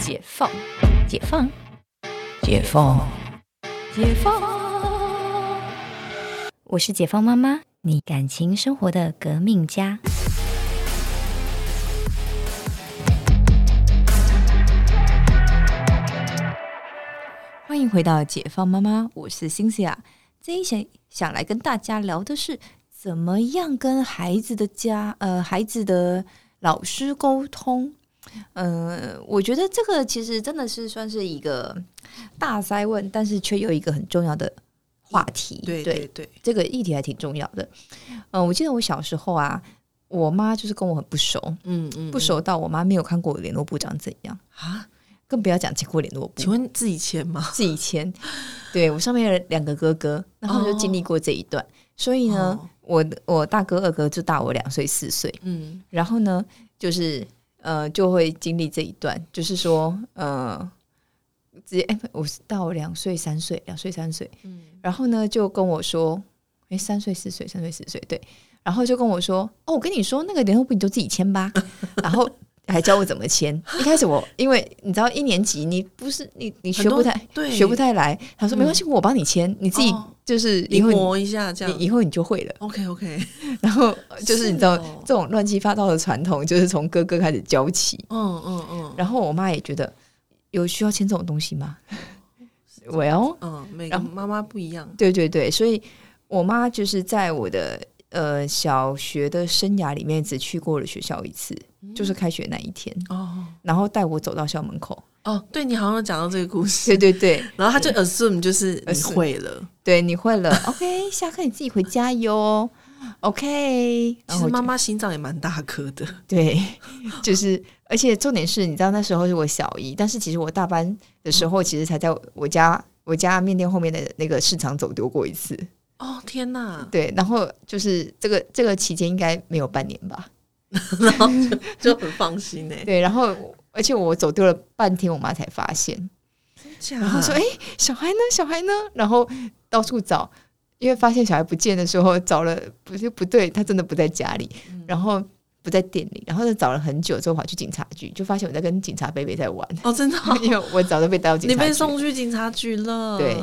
解放，解放，解放，解放。我是解放妈妈，你感情生活的革命家。欢迎回到解放妈妈，我是星星啊。这一想想来跟大家聊的是，怎么样跟孩子的家呃孩子的老师沟通。呃，我觉得这个其实真的是算是一个大灾问，但是却有一个很重要的话题。对对对，这个议题还挺重要的。嗯、我记得我小时候啊，我妈就是跟我很不熟，嗯嗯，不熟到我妈没有看过我联络部长怎样，啊？更不要讲签过联络部请。问自己签吗？自己签，对我上面有两个哥哥，然后就经历过这一段，所以呢，哦我我大哥二哥就大我两岁四岁，嗯，然后呢，就是呃，就会经历这一段，就是说，呃，直接哎，我是到两岁三岁，两岁三岁，嗯然后呢，就跟我说，哎，三岁四岁，三岁四岁，对，然后就跟我说，哦，我跟你说，那个联络簿你就自己签吧，然后。还教我怎么签。一开始我因为你知道一年级你不是你你学不太对。学不太来，他说嗯。没关系，我帮你签，你自己哦。就是以临摹一下这样。你以后你就会了。，OK OK，然后就是你知道、哦。这种乱七八糟的传统，就是从哥哥开始教起。嗯嗯嗯，然后我妈也觉得有需要签这种东西吗？Well，嗯，每个妈妈不一样，对对对，所以我妈就是在我的呃小学的生涯里面只去过了学校一次，就是开学那一天，哦。然后带我走到校门口。哦，对你好像有讲到这个故事。对，对对。然后他就 assume 就是你会了，对，你会了，OK，下课你自己回家哟。OK，其实妈妈心脏也蛮大颗的，对，就是，而且重点是，你知道那时候是我小姨，但是其实我大班的时候，其实才在我家我家面店后面的那个市场走丢过一次。哦天哪，对，然后就是这个这个期间应该没有半年吧？然后就就很放心哎，对，然后而且我走丢了半天，我妈才发现，然然后说：“哎、小孩呢？小孩呢？”然后到处找，因为发现小孩不见的时候，找了不是不对，他真的不在家里，嗯然后不在店里，然后就找了很久之后跑去警察局，就发现我在跟警察贝贝在玩。哦真的哦，因为我早就被带到警察局，你被送去警察局了，对，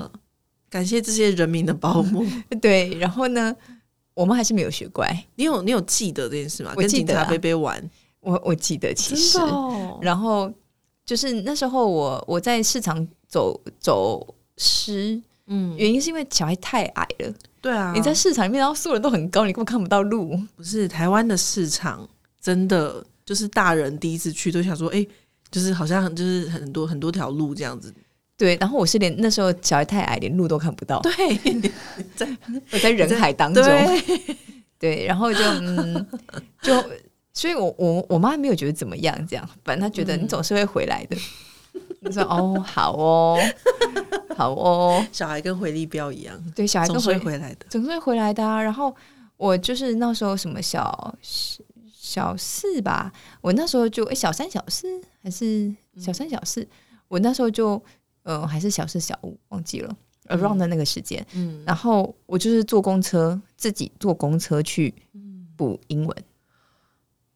感谢这些人民的保姆。对，然后呢，我们还是没有学乖，你有你有记得这件事吗？跟警察我记得啊。贝贝玩，我我记得其实，哦，然后就是那时候我我在市场走走失，嗯，原因是因为小孩太矮了，对啊，你在市场里面，然后所有人都很高，你根本看不到路。不是台湾的市场，真的就是大人第一次去都想说，哎、就是好像就是很多很多条路这样子。对，然后我是连那时候小孩太矮，连路都看不到，对，我在人海当中，对，对，然后就嗯，就所以我我我妈没有觉得怎么样，这样，反正她觉得嗯你总是会回来的。你说哦，好哦，好哦，小孩跟回力镖一样，对，小孩总是会回来的。总是会回来的啊。然后我就是那时候什么小小四吧，我那时候就诶小三小四还是小三小四，我那时候就呃还是小四小五忘记了。around 的那个时间，嗯，然后我就是坐公车，自己坐公车去补英文。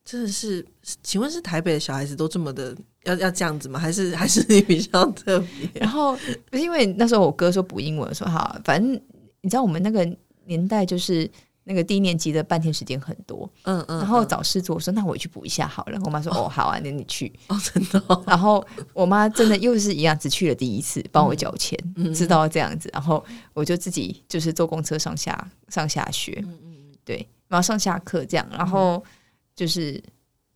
真的是，请问是台北的小孩子都这么的要要这样子吗？还是还是你比较特别？然后因为那时候我哥说补英文，我说好，反正你知道我们那个年代就是那个低年级的半天时间很多，嗯嗯，然后嗯找事做，我说那我去补一下好了。我妈说哦。好啊，那你去。哦，真的、哦，然后我妈真的又是一样，只去了第一次，帮我缴钱，嗯知道这样子，然后我就自己就是坐公车上下上下学，嗯嗯，对，然后上下课这样，然后就是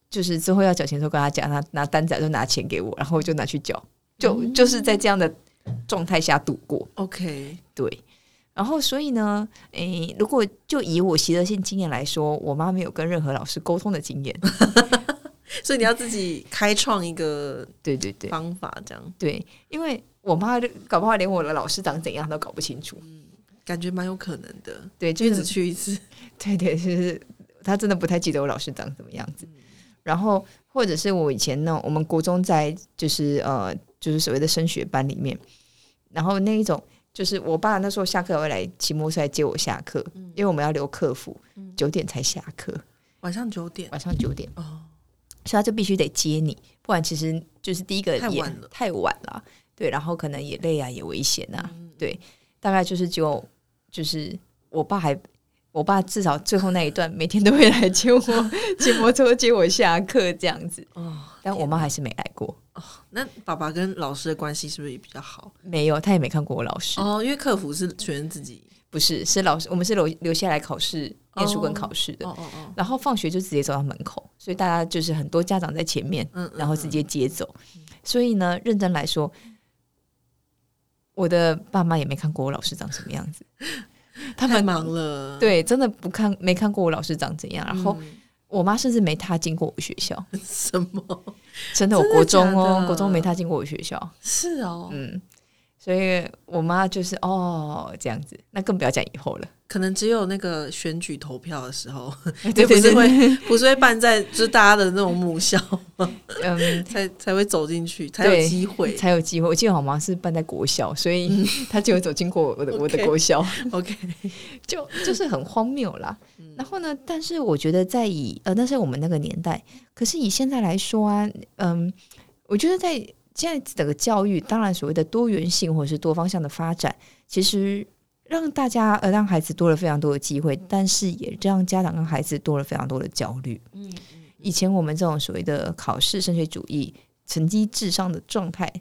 就是之后要缴钱的时候跟他讲，他拿单子就拿钱给我，然后我就拿去缴，就就是在这样的状态下度过，OK，对。然后，所以呢，诶，如果就以我习得性经验来说，我妈没有跟任何老师沟通的经验。所以你要自己开创一个对对对方法，这样对，因为我妈就搞不好连我的老师长怎样都搞不清楚。嗯感觉蛮有可能的。对，就只去一次，对对，就是她真的不太记得我老师长什么样子。然后，或者是我以前呢，我们国中在就是呃，就是所谓的升学班里面，然后那一种就是我爸那时候下课会来骑摩托车来接我下课，因为我们要留客服，九点才下课，晚上九点。晚上九点，哦，所以他就必须得接你，不然其实就是第一个也太晚了。太晚了，对，然后可能也累啊，也危险啊，对，大概就是只有就是我爸还。我爸至少最后那一段每天都会来接我，骑摩托车接我下课这样子。哦，但我妈还是没来过，那爸爸跟老师的关系是不是也比较好？没有，他也没看过我老师。哦，因为客服是学生自己不是，是老师，我们是留留下来考试、念书跟考试的。哦哦哦，然后放学就直接走到门口，所以大家就是很多家长在前面，嗯，然后直接接走。所以呢，认真来说，我的爸妈也没看过我老师长什么样子。他 们太忙了，对，真的不看没看过我老师长怎样。然后嗯我妈甚至没踏进过我学校，什么？真的，我国中哦，国中没踏进过我学校。是哦，嗯，所以我妈就是哦这样子，那更不要讲以后了。可能只有那个选举投票的时候，对就不是对 不是会办在就是大家的那种母校 吗？嗯，才才会走进去，才有对机会。才有机会。我记得好像是办在国校，所以他就有走经过我的我的国校，OK，就就是很荒谬啦。然后呢，但是我觉得在以呃，那是我们那个年代，可是以现在来说啊，嗯，我觉得在现在整个教育，当然所谓的多元性或者是多方向的发展，其实让大家呃让孩子多了非常多的机会，但是也让家长跟孩子多了非常多的焦虑。嗯以前我们这种所谓的考试升学主义、成绩至上的状态，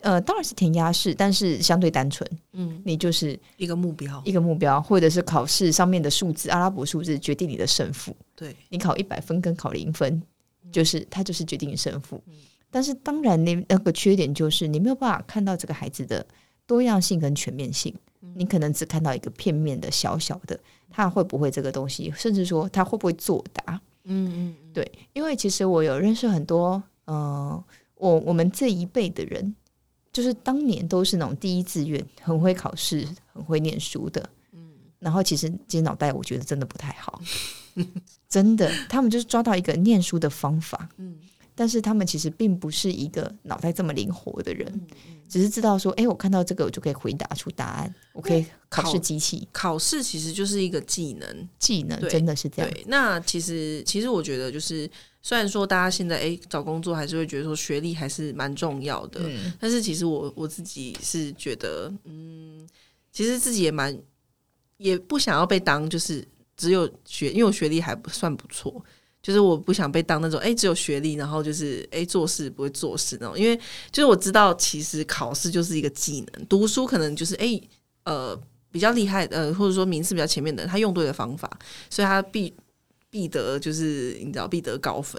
呃，当然是填鸭式，但是相对单纯。嗯，你就是一个目标，一个目标，或者是考试上面的数字，阿拉伯数字决定你的胜负。对，你考一百分跟考零分，就是它就是决定胜负。嗯但是当然，那那个缺点就是你没有办法看到这个孩子的多样性跟全面性，嗯你可能只看到一个片面的小小的，他会不会这个东西，甚至说他会不会作答。嗯嗯嗯，对，因为其实我有认识很多，呃，我我们这一辈的人，就是当年都是那种第一志愿，很会考试、很会念书的，嗯，然后其实其实脑袋我觉得真的不太好，真的，他们就是抓到一个念书的方法，嗯，但是他们其实并不是一个脑袋这么灵活的人，嗯只是知道说，哎，我看到这个我就可以回答出答案，我可以考试机器。考试其实就是一个技能，技能，真的是这样，对，那其实其实我觉得就是，虽然说大家现在诶找工作还是会觉得说学历还是蛮重要的，嗯。但是其实我我自己是觉得，嗯，其实自己也蛮也不想要被当就是只有学，因为我学历还不算不错。就是我不想被当那种诶只有学历，然后就是诶做事不会做事那种，因为就是我知道其实考试就是一个技能，读书可能就是诶呃比较厉害呃或者说名次比较前面的人，他用对了方法，所以他必必得就是你知道必得高分，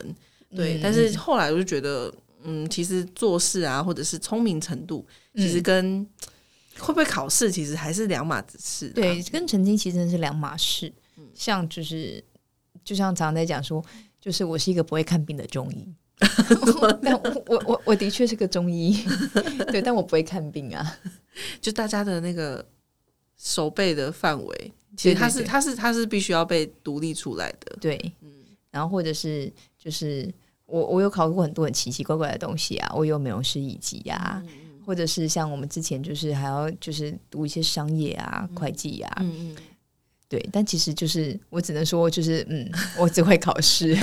对。嗯但是后来我就觉得，嗯，其实做事啊，或者是聪明程度，其实嗯跟会不会考试其实还是两码子事、啊。对，跟成绩其实是两码事。像就是，就像常常在讲说，就是我是一个不会看病的中医，但我我我我的确是个中医，对，但我不会看病啊。就大家的那个手背的范围，其实它是它是它是必须要被独立出来的。对，然后或者是就是我我有考过很多很奇奇怪怪的东西啊，我有美容师乙级啊，或者是像我们之前就是还要就是读一些商业啊、会计啊，嗯嗯，对，但其实就是我只能说就是嗯，我只会考试。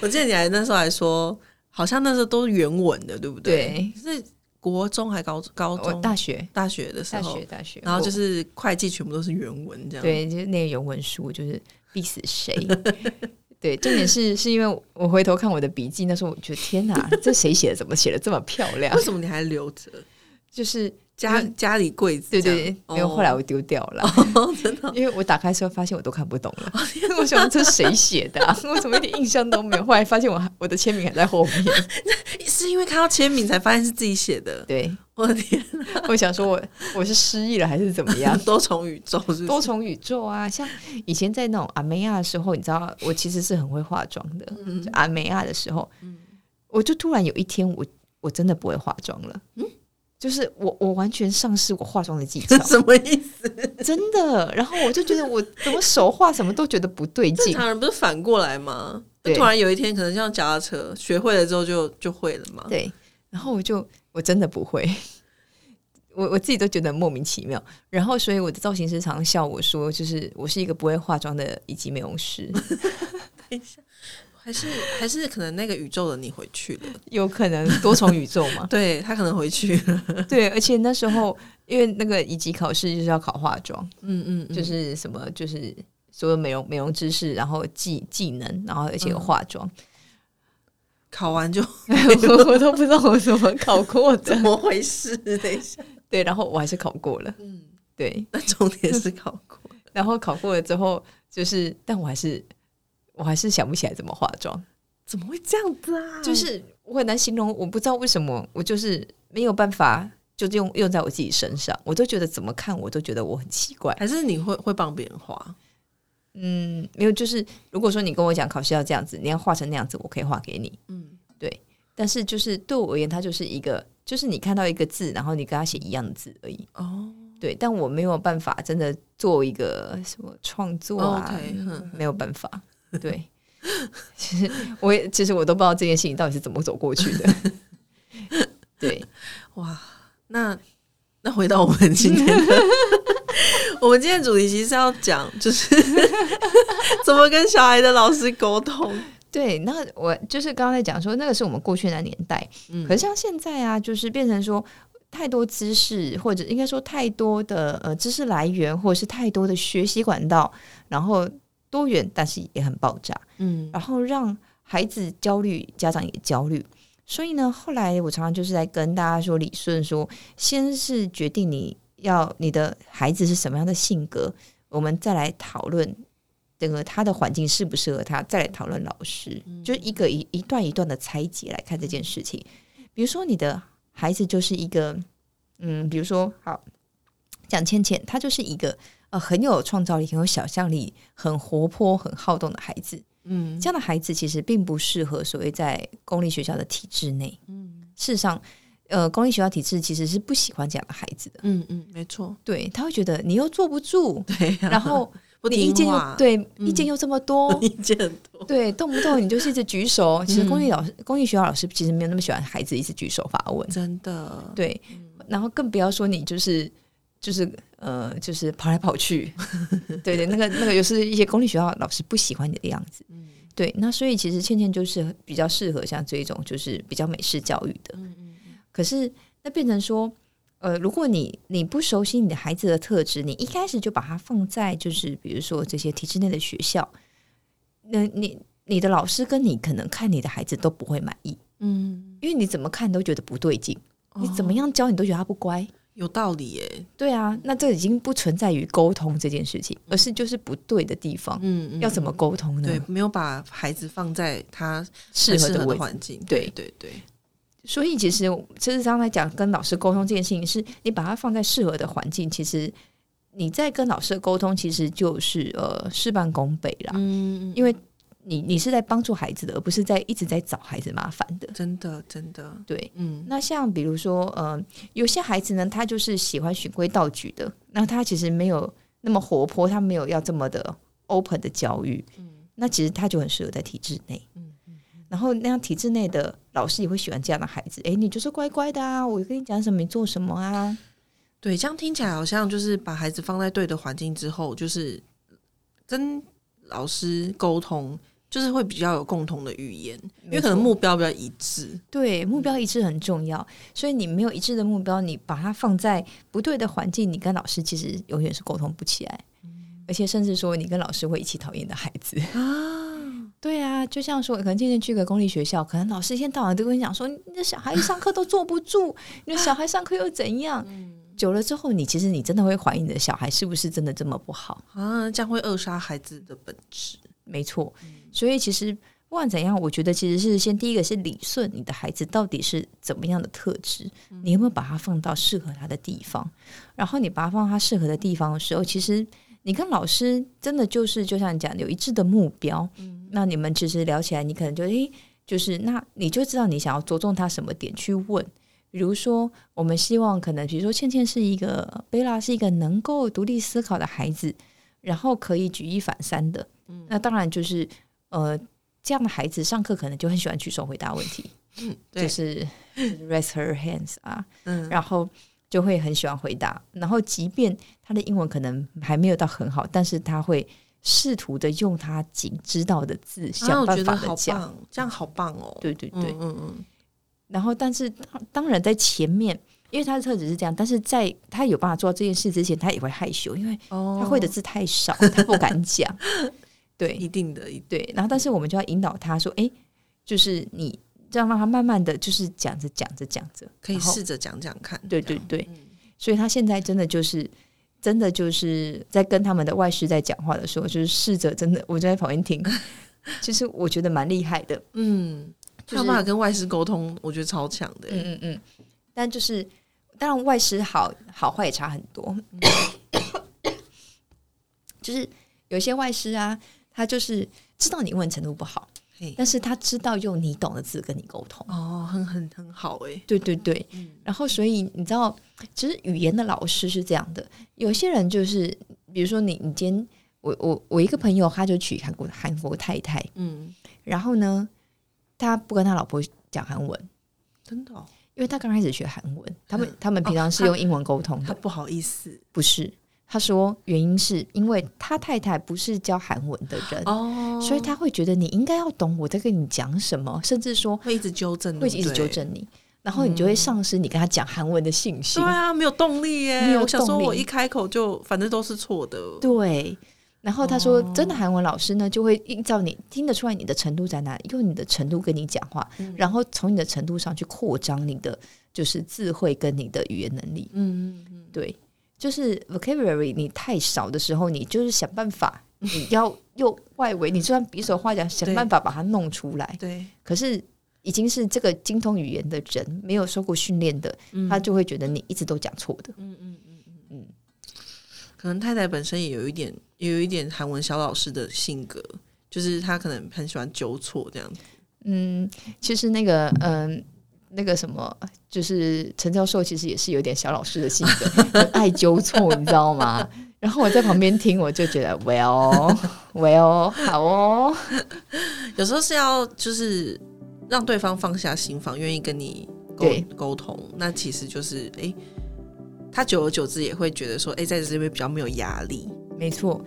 我记得你还那时候还说，好像那时候都是原文的，对不对？对，是国中还高高中大学大学的时候大学，大学，然后就是会计全部都是原文这样。，对，就是那个原文书，就是逼死谁。对，重点是是因为我回头看我的笔记，那时候我觉得天哪，这谁写的？怎么写的这么漂亮为？什么你还留着？就是家家里柜子？对对对，没有，哦后来我丢掉了，真的哦 因为我打开之后发现我都看不懂了。我想 这谁写的、啊？我怎么一点印象都没有？后来发现我还我的签名还在后面。是因为看到签名才发现是自己写的。对，我的天，我想说我我是失忆了还是怎么样？多重宇宙是是多重宇宙啊！像以前在那种阿梅亚的时候，你知道，我其实是很会化妆的。就阿梅亚的时候，我就突然有一天我，我真的不会化妆了。嗯，就是我我完全丧失我化妆的技 巧，什么意思？真的。然后我就觉得我怎么手画什么都觉得不对劲。正常人不是反过来吗？突然有一天，可能像脚踏车，学会了之后就就会了嘛。对，然后我就我真的不会。我我自己都觉得莫名其妙，然后所以我的造型师常笑我说，就是我是一个不会化妆的以及美容师。还是还是可能那个宇宙的你回去了，有可能多重宇宙嘛？对他可能回去了，对，而且那时候因为那个乙级考试就是要考化妆，嗯嗯，嗯就是什么就是所有美容美容知识，然后技技能，然后而且有化妆，考完就我我都不知道我怎么考过的怎。么回事？等一下，对，然后我还是考过了。嗯，对，那重点是考过，然后考过了之后，就是但我还是我还是想不起来怎么化妆，怎么会这样子啊？就是我很难形容，我不知道为什么我就是没有办法。就用用在我自己身上，我都觉得怎么看我都觉得我很奇怪。还是你会会帮别人画？嗯，没有，就是如果说你跟我讲考试要这样子，你要画成那样子，我可以画给你。嗯，对但是就是对我而言，它就是一个，就是你看到一个字，然后你跟他写一样的字而已。哦对，但我没有办法真的做一个什么创作啊没有办法。对，其实我也其实我都不知道这件事情到底是怎么走过去的。对，哇，那那回到我们今天的，我们今天的主题其实是要讲，就是怎么跟小孩的老师沟通。对，那我就是刚刚在讲说，那个是我们过去的年代，嗯可是像现在啊，就是变成说太多知识，或者应该说太多的呃知识来源，或者是太多的学习管道，然后多元，但是也很爆炸，嗯然后让孩子焦虑，家长也焦虑。所以呢，后来我常常就是在跟大家说理顺说，先是决定你要你的孩子是什么样的性格，我们再来讨论这个他的环境适不适合他，再来讨论老师，就一个一一段一段的拆解来看这件事情。比如说你的孩子就是一个，嗯，比如说好讲倩倩，他就是一个呃很有创造力、很有想象力、很活泼、很好动的孩子。嗯这样的孩子其实并不适合所谓在公立学校的体制内。嗯事实上，呃，公立学校体制其实是不喜欢这样的孩子的。嗯嗯，没错，对他会觉得你又坐不住，对啊、然后 你意见又，对嗯意见又这么多，意见很多。对，动不动你就是一直举手。其实嗯公立老师、公立学校老师其实没有那么喜欢孩子一直举手发问。真的，对，然后更不要说你就是就是呃，就是跑来跑去，对对，那个那个又是一些公立学校老师不喜欢你的样子。嗯对，那所以其实倩倩就是比较适合像这一种就是比较美式教育的。嗯嗯可是那变成说，呃，如果你你不熟悉你的孩子的特质，你一开始就把它放在就是比如说这些体制内的学校，那你你的老师跟你可能看你的孩子都不会满意，嗯，因为你怎么看都觉得不对劲，你怎么哦样教你都觉得他不乖。有道理耶？对啊，那这已经不存在于沟通这件事情，而是就是不对的地方。嗯，嗯要怎么沟通呢？对，没有把孩子放在他适合的。环境。对对对，所以其实其实刚才讲跟老师沟通这件事情，是你把它放在适合的环境，其实你在跟老师的沟通，其实就是呃事半功倍啦。嗯，因为你你是在帮助孩子的，而不是在一直在找孩子麻烦的。真的真的，对，嗯那像比如说，呃，有些孩子呢，他就是喜欢循规蹈矩的，那他其实没有那么活泼，他没有要这么的 open 的教育，嗯那其实他就很适合在体制内。嗯然后那样体制内的老师也会喜欢这样的孩子，诶，你就是乖乖的啊，我跟你讲什么，你做什么啊？对，这样听起来好像就是把孩子放在对的环境之后，就是跟老师沟通，就是会比较有共同的语言，因为可能目标比较一致。对目标一致很重要，所以你没有一致的目标，你把它放在不对的环境，你跟老师其实永远是沟通不起来，而且甚至说你跟老师会一起讨厌的孩子。啊，对啊，就像说，可能今天去个公立学校，可能老师一天到晚都跟你讲说，你的小孩上课都坐不住，你的小孩上课又怎样？久了之后，你其实你真的会怀疑你的小孩是不是真的这么不好？啊，这样会扼杀孩子的本质。没错，所以其实不管怎样，我觉得其实是先第一个是理顺你的孩子到底是怎么样的特质，你有没有把他放到适合他的地方？然后你把他放到他适合的地方的时候，其实你跟老师真的就是就像你讲有一致的目标，那你们其实聊起来，你可能就诶，就是那你就知道你想要着重他什么点去问。比如说，我们希望可能，比如说倩倩是一个贝拉是一个能够独立思考的孩子，然后可以举一反三的。那当然就是呃，这样的孩子上课可能就很喜欢举手回答问题，对，就是 raise her hands 啊，嗯，然后就会很喜欢回答。然后即便他的英文可能还没有到很好，但是他会试图的用他仅知道的字啊，想办法的讲。棒，这样好棒哦。对对对，嗯嗯嗯，然后但是当当然在前面，因为他的特质是这样，但是在他有办法做到这件事之前，他也会害羞，因为哦他会的字太少，他不敢讲。对一定的，一对，然后但是我们就要引导他说，哎，就是你这样让他慢慢的就是讲着讲着讲着，可以试着讲讲看。对对对，所以他现在真的就是。真的就是在跟他们的外师在讲话的时候，就是试着真的，我就在旁边听，其实我觉得蛮厉害的，嗯，就是他有办法跟外师沟通，我觉得超强的。嗯嗯嗯。但就是当然外师好好坏也差很多，就是有些外师啊，他就是知道你英文程度不好，但是他知道用你懂的字跟你沟通。哦，很很很好哎。对对对，然后所以你知道，其实语言的老师是这样的，有些人就是，比如说你你今天我我我一个朋友，他就娶韩国韩国太太，嗯，然后呢，他不跟他老婆讲韩文，真的哦，因为他刚开始学韩文，他们嗯。他们平常是哦用英文沟通的，他不好意思。不是。他说原因是因为他太太不是教韩文的人，哦，所以他会觉得你应该要懂我在跟你讲什么，甚至说会一直纠正，会一直纠正你，然后你就会丧失你跟他讲韩文的信心对。啊，没有动力耶。没有我想说，我一开口就反正都是错的。对，然后他说，哦真的韩文老师呢，就会依照你听得出来你的程度在哪里，用你的程度跟你讲话，嗯然后从你的程度上去扩张你的就是智慧跟你的语言能力。嗯嗯嗯，对，就是 vocabulary 你太少的时候，你就是想办法，你要 用外围，你就算比手画脚，想办法把它弄出来。对，可是已经是这个精通语言的人，没有受过训练的，嗯他就会觉得你一直都讲错的。嗯嗯嗯嗯嗯，可能太太本身也有一点，也有一点韩文小老师的性格，就是他可能很喜欢纠错这样子。嗯，其实那个嗯。那个什么，就是陈教授，其实也是有点小老师的性格，很爱纠错，你知道吗？然后我在旁边听，我就觉得，well well，好哦，有时候是要就是让对方放下心房，愿意跟你沟对沟通。那其实就是哎、诶他久而久之也会觉得说，哎、在这边比较没有压力。没错，